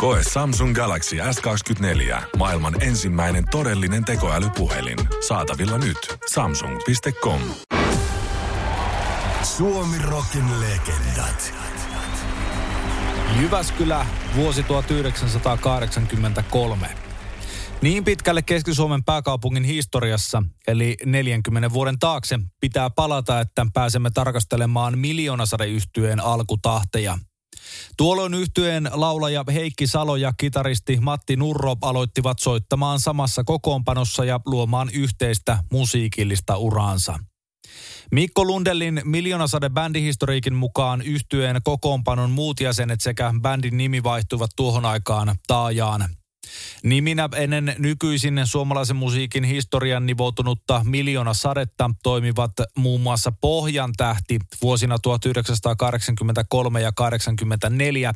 Koe Samsung Galaxy S24. Maailman ensimmäinen todellinen tekoälypuhelin. Saatavilla nyt. Samsung.com. Suomi Rockin legendat. Jyväskylä, vuosi 1983. Niin pitkälle Keski-Suomen pääkaupungin historiassa, eli 40 vuoden taakse, pitää palata, että pääsemme tarkastelemaan miljoonasadeyhtyeen alkutahteja – Tuolloin yhtyeen laulaja Heikki Salo ja kitaristi Matti Nurro aloittivat soittamaan samassa kokoonpanossa ja luomaan yhteistä musiikillista uraansa. Mikko Lundellin Miljoonasade bändihistoriikin mukaan yhtyeen kokoonpanon muut jäsenet sekä bändin nimi vaihtuivat tuohon aikaan taajaan. Niminä ennen nykyisin suomalaisen musiikin historian nivoutunutta miljoona sadetta toimivat muun muassa Pohjan tähti vuosina 1983 ja 84,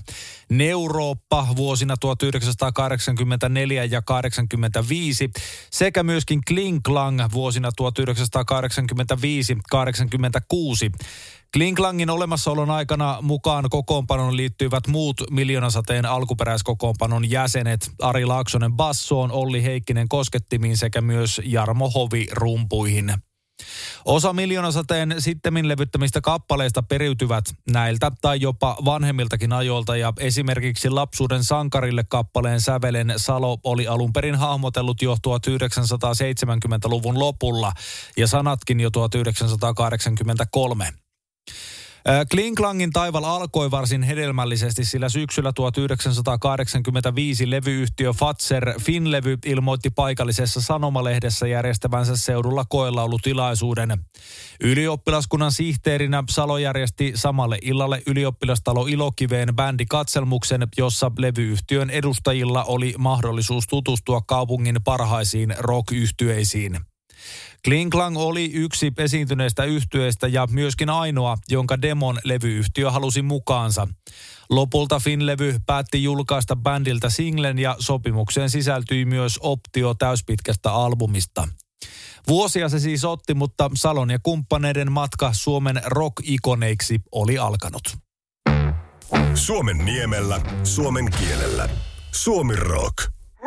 Neurooppa vuosina 1984 ja 85 sekä myöskin Kling Klang vuosina 1985-86. Klinklangin olemassaolon aikana mukaan kokoonpanon liittyivät muut miljoonasateen alkuperäiskokoonpanon jäsenet Ari Laaksonen bassoon, Olli Heikkinen koskettimiin sekä myös Jarmo Hovi rumpuihin. Osa miljoonasateen sittemmin levyttämistä kappaleista periytyvät näiltä tai jopa vanhemmiltakin ajoilta ja esimerkiksi Lapsuuden sankarille kappaleen sävelen Salo oli alun perin hahmotellut jo 1970-luvun lopulla ja sanatkin jo 1983. Klingklangin taival alkoi varsin hedelmällisesti, sillä syksyllä 1985 levyyhtiö Fatser Finlevy ilmoitti paikallisessa sanomalehdessä järjestävänsä seudulla koelaulutilaisuuden. Ylioppilaskunnan sihteerinä Salo järjesti samalle illalle ylioppilastalo Ilokiveen bändikatselmuksen, jossa levyyhtiön edustajilla oli mahdollisuus tutustua kaupungin parhaisiin rock-yhtyeisiin. Klinklang oli yksi esiintyneistä yhtyeistä ja myöskin ainoa, jonka demon levyyhtiö halusi mukaansa. Lopulta Finlevy päätti julkaista bändiltä singlen ja sopimukseen sisältyi myös optio täyspitkästä albumista. Vuosia se siis otti, mutta Salon ja kumppaneiden matka Suomen rock-ikoneiksi oli alkanut. Suomen niemellä, suomen kielellä. Suomi rock.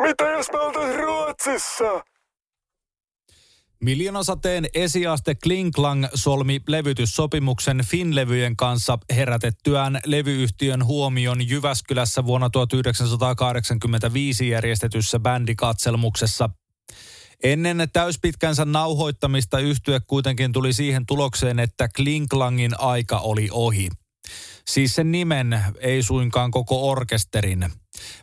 Mitä jos me Ruotsissa? Miljoonasateen esiaste Klinklang solmi levytyssopimuksen Finlevyjen kanssa herätettyään levyyhtiön huomion Jyväskylässä vuonna 1985 järjestetyssä bändikatselmuksessa. Ennen täyspitkänsä nauhoittamista yhtye kuitenkin tuli siihen tulokseen, että Klinklangin aika oli ohi. Siis sen nimen, ei suinkaan koko orkesterin.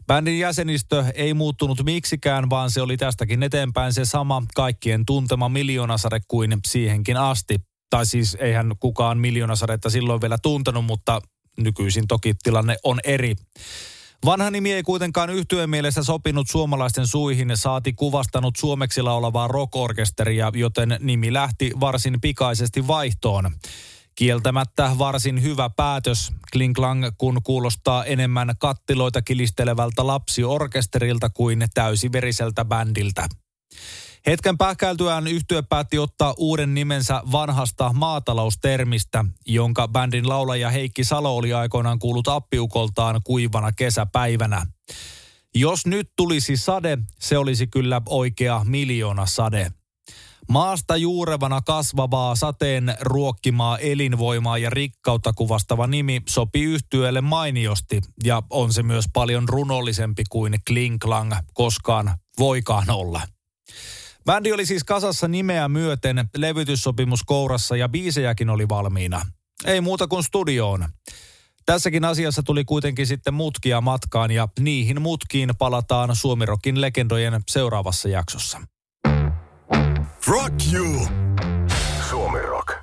Bändin jäsenistö ei muuttunut miksikään, vaan se oli tästäkin eteenpäin se sama kaikkien tuntema miljoonasade kuin siihenkin asti. Tai siis eihän kukaan miljoonasadetta silloin vielä tuntenut, mutta nykyisin toki tilanne on eri. Vanha nimi ei kuitenkaan yhtyeen mielessä sopinut suomalaisten suihin saati kuvastanut suomeksi laulavaa rock-orkesteria, joten nimi lähti varsin pikaisesti vaihtoon. Kieltämättä varsin hyvä päätös. Klinklang kun kuulostaa enemmän kattiloita kilistelevältä lapsiorkesterilta kuin täysiveriseltä bändiltä. Hetken pähkäiltyään yhtye päätti ottaa uuden nimensä vanhasta maataloustermistä, jonka bändin laulaja Heikki Salo oli aikoinaan kuullut appiukoltaan kuivana kesäpäivänä. Jos nyt tulisi sade, se olisi kyllä oikea miljoona sade. Maasta juurevana kasvavaa sateen ruokkimaa elinvoimaa ja rikkautta kuvastava nimi sopii yhtyeelle mainiosti ja on se myös paljon runollisempi kuin Klinklang koskaan voikaan olla. Bändi oli siis kasassa nimeä myöten, levytyssopimus kourassa ja biisejäkin oli valmiina. Ei muuta kuin studioon. Tässäkin asiassa tuli kuitenkin sitten mutkia matkaan ja niihin mutkiin palataan Suomirokin legendojen seuraavassa jaksossa. Rock you! Suomi Rock.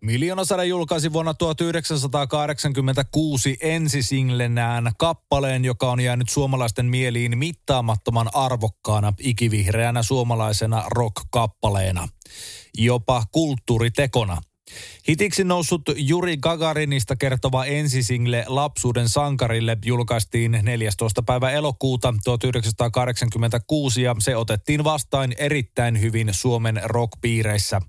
Miljoonasade julkaisi vuonna 1986 ensisinglenään kappaleen, joka on jäänyt suomalaisten mieliin mittaamattoman arvokkaana ikivihreänä suomalaisena rock-kappaleena. Jopa kulttuuritekona. Hitiksi noussut Juri Gagarinista kertova ensisingle Lapsuuden sankarille julkaistiin 14. päivä elokuuta 1986 ja se otettiin vastaan erittäin hyvin Suomen rockpiireissä.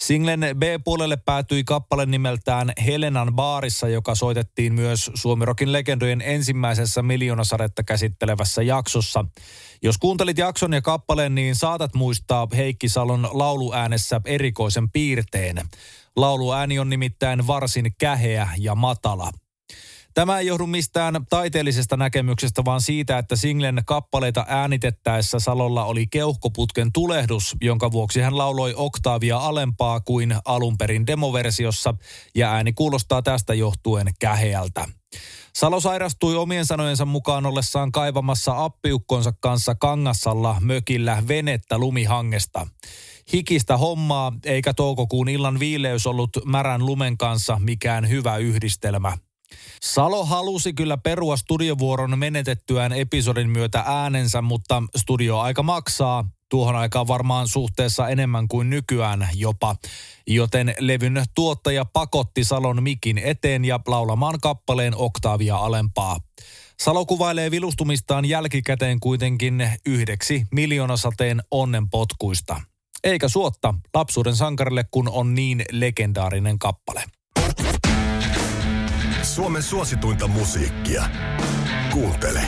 Singlen B-puolelle päätyi kappale nimeltään Helenan baarissa, joka soitettiin myös Suomirokin legendojen ensimmäisessä miljoonasaretta käsittelevässä jaksossa. Jos kuuntelit jakson ja kappaleen, niin saatat muistaa Heikki Salon lauluäänessä erikoisen piirteen. Lauluääni on nimittäin varsin käheä ja matala. Tämä ei johdu mistään taiteellisesta näkemyksestä, vaan siitä, että singlen kappaleita äänitettäessä Salolla oli keuhkoputken tulehdus, jonka vuoksi hän lauloi oktaavia alempaa kuin alun perin demoversiossa, ja ääni kuulostaa tästä johtuen käheältä. Salo sairastui omien sanojensa mukaan ollessaan kaivamassa appiukkonsa kanssa Kangassalla mökillä venettä lumihangesta. Hikistä hommaa, eikä toukokuun illan viileys ollut märän lumen kanssa mikään hyvä yhdistelmä. Salo halusi kyllä perua studiovuoron menetettyään episodin myötä äänensä, mutta studioaika maksaa. Tuohon aikaan varmaan suhteessa enemmän kuin nykyään jopa. Joten levyn tuottaja pakotti Salon mikin eteen ja laulamaan kappaleen oktaavia alempaa. Salo kuvailee vilustumistaan jälkikäteen kuitenkin yhdeksi miljoonasateen onnenpotkuista. Eikä suotta lapsuuden sankarille, kun on niin legendaarinen kappale. Suomen suosituinta musiikkia. Kuuntele.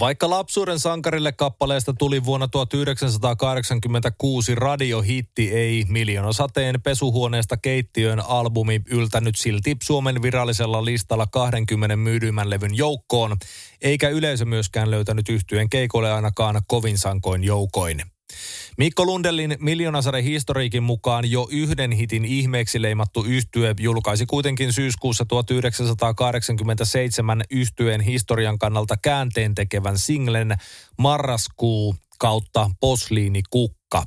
Vaikka lapsuuden sankarille kappaleesta tuli vuonna 1986 radiohitti, ei miljoonasateen pesuhuoneesta keittiön albumi yltänyt silti Suomen virallisella listalla 20 myydymän levyn joukkoon, eikä yleisö myöskään löytänyt yhtyen keikolle ainakaan kovin sankoin joukoin. Mikko Lundellin miljoonasarjan historiikin mukaan jo yhden hitin ihmeeksi leimattu yhtye julkaisi kuitenkin syyskuussa 1987 yhtyeen historian kannalta käänteen tekevän singlen Marraskuu kautta Posliini Kukka.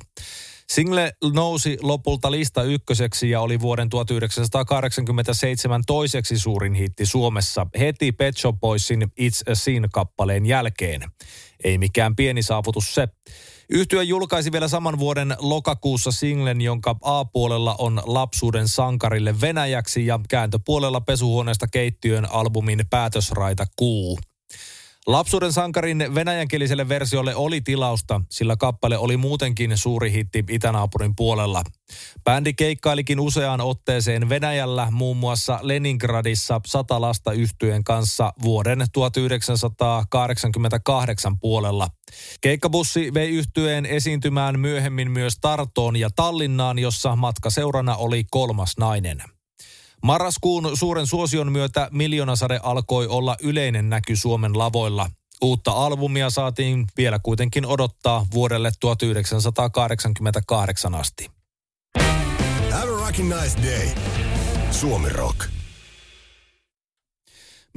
Single nousi lopulta lista ykköseksi ja oli vuoden 1987 toiseksi suurin hitti Suomessa heti Pet Shop Boysin It's a Sin-kappaleen jälkeen. Ei mikään pieni saavutus se. Yhtyö julkaisi vielä saman vuoden lokakuussa singlen, jonka A-puolella on lapsuuden sankarille Venäjäksi ja kääntöpuolella pesuhuoneesta keittiön albumin päätösraita Kuu. Lapsuuden sankarin venäjänkieliselle versiolle oli tilausta, sillä kappale oli muutenkin suuri hitti itänaapurin puolella. Bändi keikkailikin useaan otteeseen Venäjällä, muun muassa Leningradissa sata lasta yhtyen kanssa vuoden 1988 puolella. Keikkabussi vei yhtyeen esiintymään myöhemmin myös Tartoon ja Tallinnaan, jossa matkaseurana oli kolmas nainen. Marraskuun suuren suosion myötä Miljoonasade alkoi olla yleinen näky Suomen lavoilla. Uutta albumia saatiin vielä kuitenkin odottaa vuodelle 1988 asti. Have a nice day. Suomi Rock.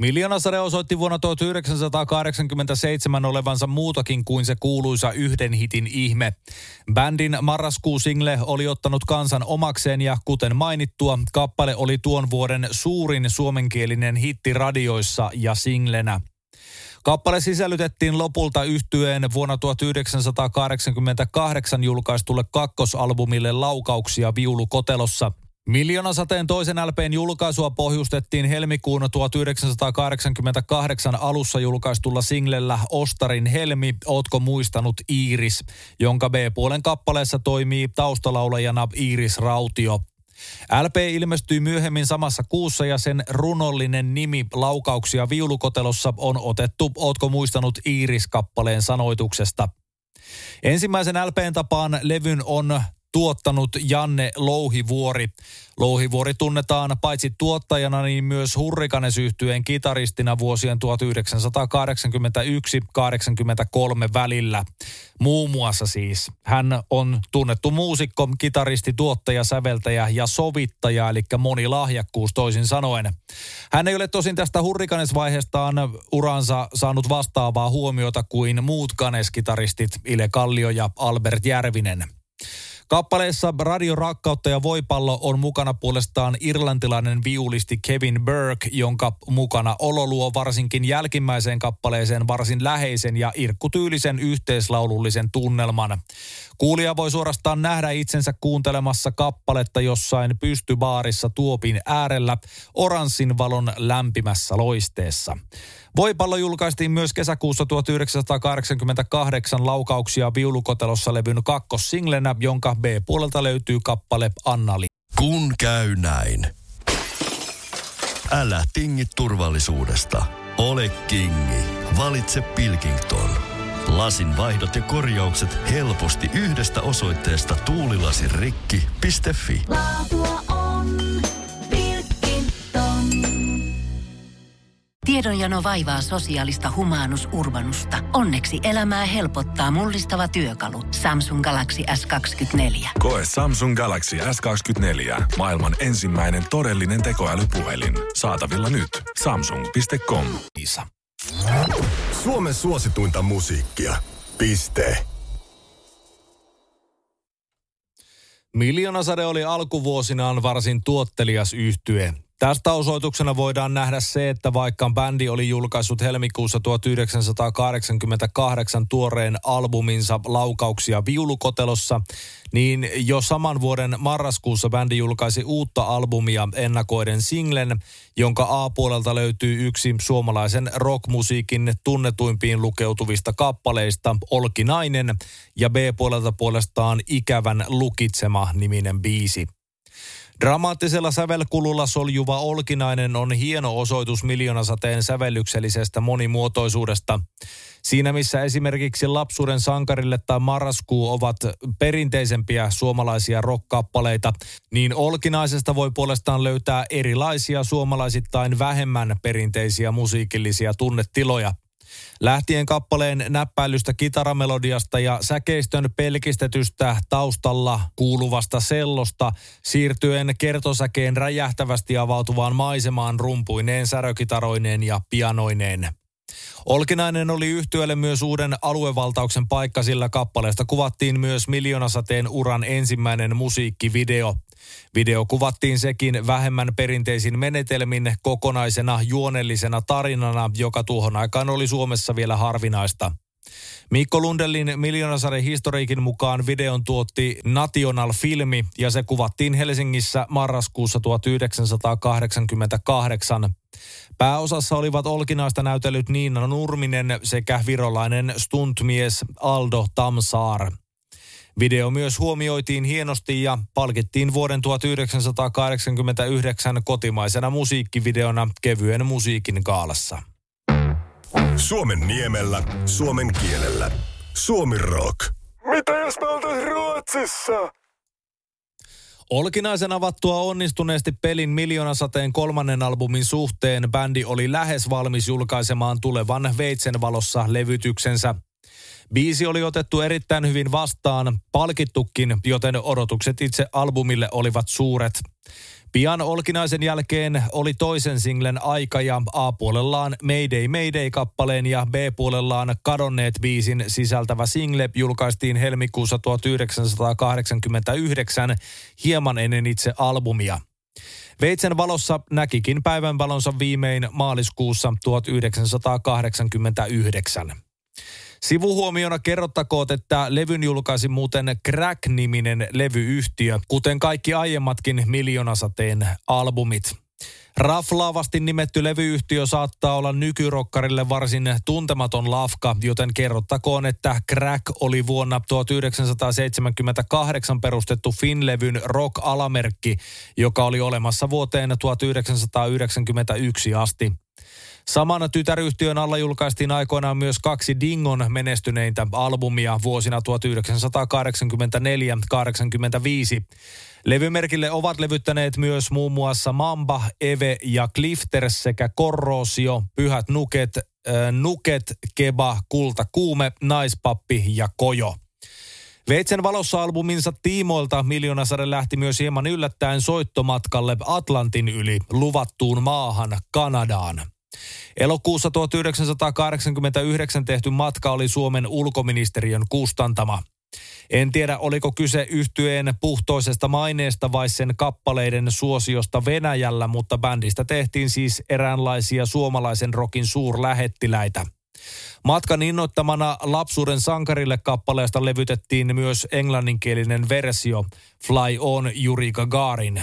Miljoonasade osoitti vuonna 1987 olevansa muutakin kuin se kuuluisa yhden hitin ihme. Bändin marraskuusingle oli ottanut kansan omakseen ja kuten mainittua, kappale oli tuon vuoden suurin suomenkielinen hitti radioissa ja singlenä. Kappale sisällytettiin lopulta yhtyeen vuonna 1988 julkaistulle kakkosalbumille laukauksia viulukotelossa – Miljoonasateen toisen LPn julkaisua pohjustettiin helmikuun 1988 alussa julkaistulla singlellä Ostarin Helmi, Ootko muistanut Iiris, jonka B-puolen kappaleessa toimii taustalaulajana Iiris Rautio. LP ilmestyi myöhemmin samassa kuussa ja sen runollinen nimi Laukauksia viulukotelossa on otettu Ootko muistanut Iiris-kappaleen sanoituksesta. Ensimmäisen LPn tapaan levyn on tuottanut Janne Louhivuori. Louhivuori tunnetaan paitsi tuottajana, niin myös hurrikanes kitaristina vuosien 1981-83 välillä. Muun muassa siis. Hän on tunnettu muusikko, kitaristi, tuottaja, säveltäjä ja sovittaja, eli monilahjakkuus toisin sanoen. Hän ei ole tosin tästä hurrikanesvaiheestaan uransa saanut vastaavaa huomiota kuin muut kaneskitaristit Ile Kallio ja Albert Järvinen. Kappaleessa Radio Rakkautta ja Voipallo on mukana puolestaan irlantilainen viulisti Kevin Burke, jonka mukana olo luo varsinkin jälkimmäiseen kappaleeseen varsin läheisen ja irkkutyylisen yhteislaulullisen tunnelman. Kuulija voi suorastaan nähdä itsensä kuuntelemassa kappaletta jossain pystybaarissa tuopin äärellä oranssin valon lämpimässä loisteessa. Voipallo julkaistiin myös kesäkuussa 1988 laukauksia viulukotelossa levyn kakkossinglenä, jonka B-puolelta löytyy kappale Annali. Kun käy näin. Älä tingi turvallisuudesta. Ole kingi. Valitse Pilkington. Lasin vaihdot ja korjaukset helposti yhdestä osoitteesta tuulilasirikki.fi. Laatua on Tiedonjano vaivaa sosiaalista humanus urbanusta. Onneksi elämää helpottaa mullistava työkalu. Samsung Galaxy S24. Koe Samsung Galaxy S24. Maailman ensimmäinen todellinen tekoälypuhelin. Saatavilla nyt. Samsung.com. Isa. Suomen suosituinta musiikkia. Piste. Miljoonasade oli alkuvuosinaan varsin tuottelias yhtye. Tästä osoituksena voidaan nähdä se, että vaikka bändi oli julkaissut helmikuussa 1988 tuoreen albuminsa Laukauksia viulukotelossa, niin jo saman vuoden marraskuussa bändi julkaisi uutta albumia ennakoiden singlen, jonka A-puolelta löytyy yksi suomalaisen rockmusiikin tunnetuimpiin lukeutuvista kappaleista, Olkinainen, ja B-puolelta puolestaan Ikävän lukitsema niminen biisi. Dramaattisella sävelkululla soljuva Olkinainen on hieno osoitus miljoonasateen sävellyksellisestä monimuotoisuudesta. Siinä missä esimerkiksi Lapsuuden sankarille tai Marraskuu ovat perinteisempiä suomalaisia rockkappaleita, niin Olkinaisesta voi puolestaan löytää erilaisia suomalaisittain vähemmän perinteisiä musiikillisia tunnetiloja – Lähtien kappaleen näppäilystä kitaramelodiasta ja säkeistön pelkistetystä taustalla kuuluvasta sellosta siirtyen kertosäkeen räjähtävästi avautuvaan maisemaan rumpuineen, särökitaroineen ja pianoineen. Olkinainen oli yhtyölle myös uuden aluevaltauksen paikka, sillä kappaleesta kuvattiin myös miljoonasateen uran ensimmäinen musiikkivideo. Video kuvattiin sekin vähemmän perinteisin menetelmin kokonaisena juonellisena tarinana, joka tuohon aikaan oli Suomessa vielä harvinaista. Mikko Lundellin miljoonasarjan historiikin mukaan videon tuotti National Filmi ja se kuvattiin Helsingissä marraskuussa 1988. Pääosassa olivat olkinaista näytellyt Niina Nurminen sekä virolainen stuntmies Aldo Tamsaar. Video myös huomioitiin hienosti ja palkittiin vuoden 1989 kotimaisena musiikkivideona kevyen musiikin kaalassa. Suomen niemellä, suomen kielellä. Suomi rock. Mitä jos me oltais Ruotsissa? Olkinaisen avattua onnistuneesti pelin Miljoonasateen kolmannen albumin suhteen bändi oli lähes valmis julkaisemaan tulevan Veitsen valossa levytyksensä. Biisi oli otettu erittäin hyvin vastaan, palkittukin, joten odotukset itse albumille olivat suuret. Pian Olkinaisen jälkeen oli toisen singlen aika ja A-puolellaan Mayday Mayday-kappaleen ja B-puolellaan Kadonneet biisin sisältävä single julkaistiin helmikuussa 1989 hieman ennen itse albumia. Veitsen valossa näkikin päivän valonsa viimein maaliskuussa 1989. Sivuhuomiona kerrottakoot, että levyn julkaisi muuten Crack-niminen levyyhtiö, kuten kaikki aiemmatkin miljoonasateen albumit. Raflaavasti nimetty levyyhtiö saattaa olla nykyrokkarille varsin tuntematon lafka, joten kerrottakoon, että Crack oli vuonna 1978 perustettu Finlevyn rock-alamerkki, joka oli olemassa vuoteen 1991 asti. Samana tytäryhtiön alla julkaistiin aikoinaan myös kaksi Dingon menestyneintä albumia vuosina 1984-85. Levymerkille ovat levyttäneet myös muun muassa Mamba, Eve ja Clifter sekä Korrosio, Pyhät Nuket, äh, Nuket, Keba, Kulta Kuume, Naispappi ja Kojo. Veitsen valossa albuminsa tiimoilta Miljoonasade lähti myös hieman yllättäen soittomatkalle Atlantin yli luvattuun maahan Kanadaan. Elokuussa 1989 tehty matka oli Suomen ulkoministeriön kustantama. En tiedä, oliko kyse yhtyeen puhtoisesta maineesta vai sen kappaleiden suosiosta Venäjällä, mutta bändistä tehtiin siis eräänlaisia suomalaisen rokin suurlähettiläitä. Matkan innoittamana lapsuuden sankarille kappaleesta levytettiin myös englanninkielinen versio Fly On Yuri Gagarin.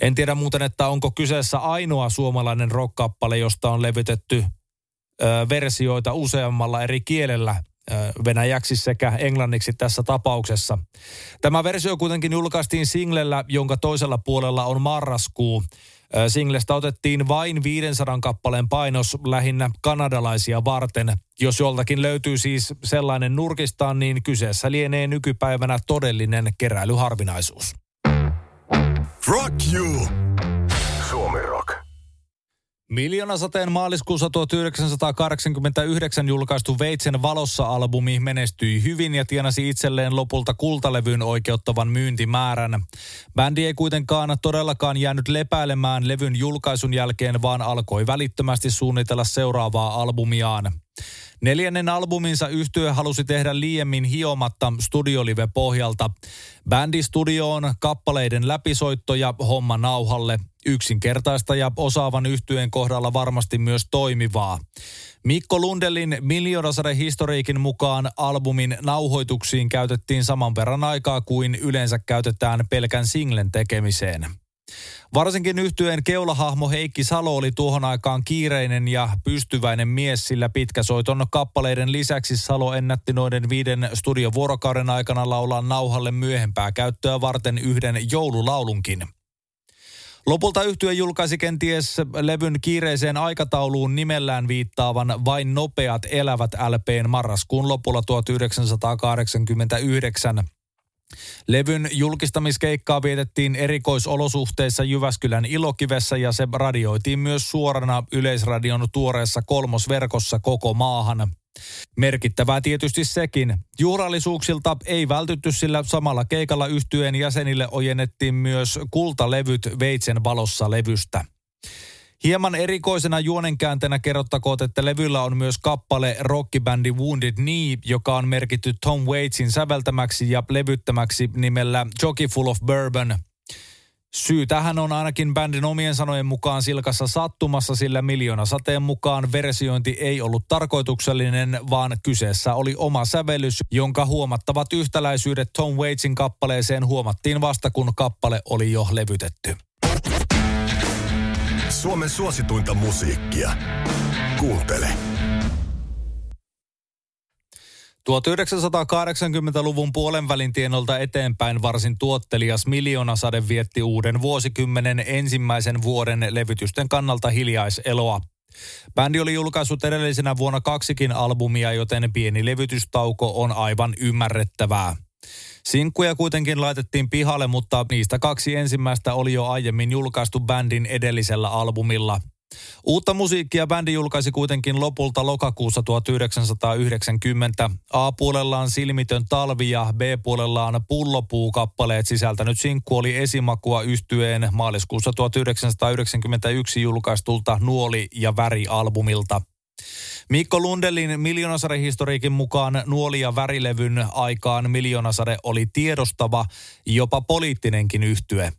En tiedä muuten, että onko kyseessä ainoa suomalainen rockkappale, josta on levytetty versioita useammalla eri kielellä venäjäksi sekä englanniksi tässä tapauksessa. Tämä versio kuitenkin julkaistiin singlellä, jonka toisella puolella on marraskuu. Singlestä otettiin vain 500 kappaleen painos lähinnä kanadalaisia varten. Jos joltakin löytyy siis sellainen nurkistaan, niin kyseessä lienee nykypäivänä todellinen keräilyharvinaisuus. Rock you! Suomi Rock. Miljoonasateen maaliskuussa 1989 julkaistu Veitsen valossa-albumi menestyi hyvin ja tienasi itselleen lopulta kultalevyn oikeuttavan myyntimäärän. Bändi ei kuitenkaan todellakaan jäänyt lepäilemään levyn julkaisun jälkeen, vaan alkoi välittömästi suunnitella seuraavaa albumiaan. Neljännen albuminsa yhtye halusi tehdä liiemmin hiomatta studiolive-pohjalta. Bändi studioon kappaleiden läpisoittoja homma nauhalle. Yksinkertaista ja osaavan yhtyeen kohdalla varmasti myös toimivaa. Mikko Lundelin miljoonasade historiikin mukaan albumin nauhoituksiin käytettiin saman verran aikaa kuin yleensä käytetään pelkän singlen tekemiseen. Varsinkin yhtyeen keulahahmo Heikki Salo oli tuohon aikaan kiireinen ja pystyväinen mies, sillä pitkäsoiton kappaleiden lisäksi Salo ennätti noiden viiden studiovuorokauden aikana laulaa nauhalle myöhempää käyttöä varten yhden joululaulunkin. Lopulta yhtye julkaisi kenties levyn kiireiseen aikatauluun nimellään viittaavan Vain nopeat elävät LPn marraskuun lopulla 1989. Levyn julkistamiskeikkaa vietettiin erikoisolosuhteissa Jyväskylän Ilokivessä ja se radioitiin myös suorana Yleisradion tuoreessa kolmosverkossa koko maahan. Merkittävää tietysti sekin. Juhlallisuuksilta ei vältytty, sillä samalla keikalla yhtyeen jäsenille ojennettiin myös kultalevyt Veitsen valossa levystä. Hieman erikoisena juonenkäänteenä kerrottakoon, että levyllä on myös kappale rockibändi Wounded Knee, joka on merkitty Tom Waitsin säveltämäksi ja levyttämäksi nimellä Jockey Full of Bourbon. Syy tähän on ainakin bändin omien sanojen mukaan silkassa sattumassa, sillä miljoona sateen mukaan versiointi ei ollut tarkoituksellinen, vaan kyseessä oli oma sävellys, jonka huomattavat yhtäläisyydet Tom Waitsin kappaleeseen huomattiin vasta kun kappale oli jo levytetty. Suomen suosituinta musiikkia. Kuuntele. 1980-luvun puolenvälin tienolta eteenpäin varsin tuottelias miljoonasade vietti uuden vuosikymmenen ensimmäisen vuoden levytysten kannalta hiljaiseloa. Bändi oli julkaissut edellisenä vuonna kaksikin albumia, joten pieni levytystauko on aivan ymmärrettävää. Sinkkuja kuitenkin laitettiin pihalle, mutta niistä kaksi ensimmäistä oli jo aiemmin julkaistu bändin edellisellä albumilla. Uutta musiikkia bändi julkaisi kuitenkin lopulta lokakuussa 1990. A-puolellaan Silmitön talvi ja B-puolellaan Pullopuu-kappaleet sisältänyt sinkku oli esimakua yhtyeen maaliskuussa 1991 julkaistulta Nuoli ja väri-albumilta. Mikko Lundelin miljoonasare-historiikin mukaan nuoli- ja värilevyn aikaan miljoonasade oli tiedostava, jopa poliittinenkin yhtye.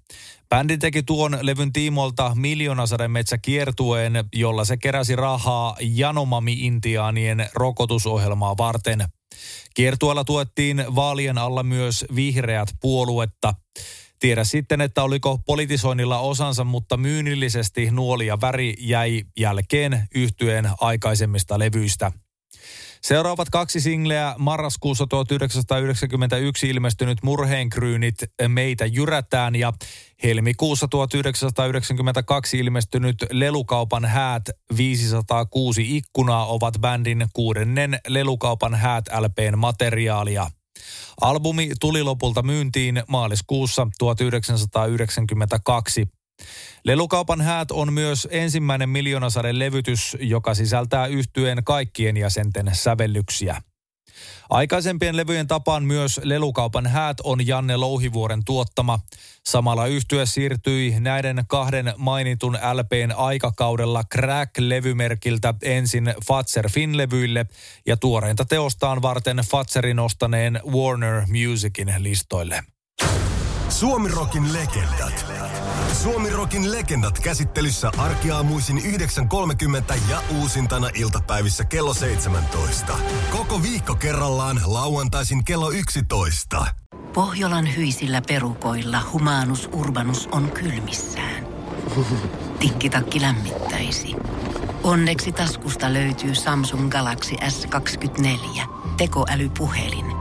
Bändi teki tuon levyn tiimolta metsä kiertueen, jolla se keräsi rahaa Janomami-intiaanien rokotusohjelmaa varten. Kiertueella tuettiin vaalien alla myös vihreät puoluetta. Tiedä sitten, että oliko politisoinnilla osansa, mutta myynnillisesti nuoli ja väri jäi jälkeen yhtyeen aikaisemmista levyistä. Seuraavat kaksi singleä marraskuussa 1991 ilmestynyt Murheenkryynit Meitä jyrätään ja helmikuussa 1992 ilmestynyt Lelukaupan häät 506 ikkunaa ovat bändin kuudennen Lelukaupan häät LPn materiaalia. Albumi tuli lopulta myyntiin maaliskuussa 1992. Lelukaupan häät on myös ensimmäinen miljoonasaden levytys, joka sisältää yhtyeen kaikkien jäsenten sävellyksiä. Aikaisempien levyjen tapaan myös lelukaupan häät on Janne Louhivuoren tuottama. Samalla yhtye siirtyi näiden kahden mainitun LPn aikakaudella Crack-levymerkiltä ensin Fatser Fin-levyille ja tuoreinta teostaan varten Fatserin ostaneen Warner Musicin listoille. Suomirokin legendat. Suomirokin legendat käsittelyssä arkiaamuisin 9.30 ja uusintana iltapäivissä kello 17. Koko viikko kerrallaan lauantaisin kello 11. Pohjolan hyisillä perukoilla humanus urbanus on kylmissään. Tikkitakki lämmittäisi. Onneksi taskusta löytyy Samsung Galaxy S24. Tekoälypuhelin.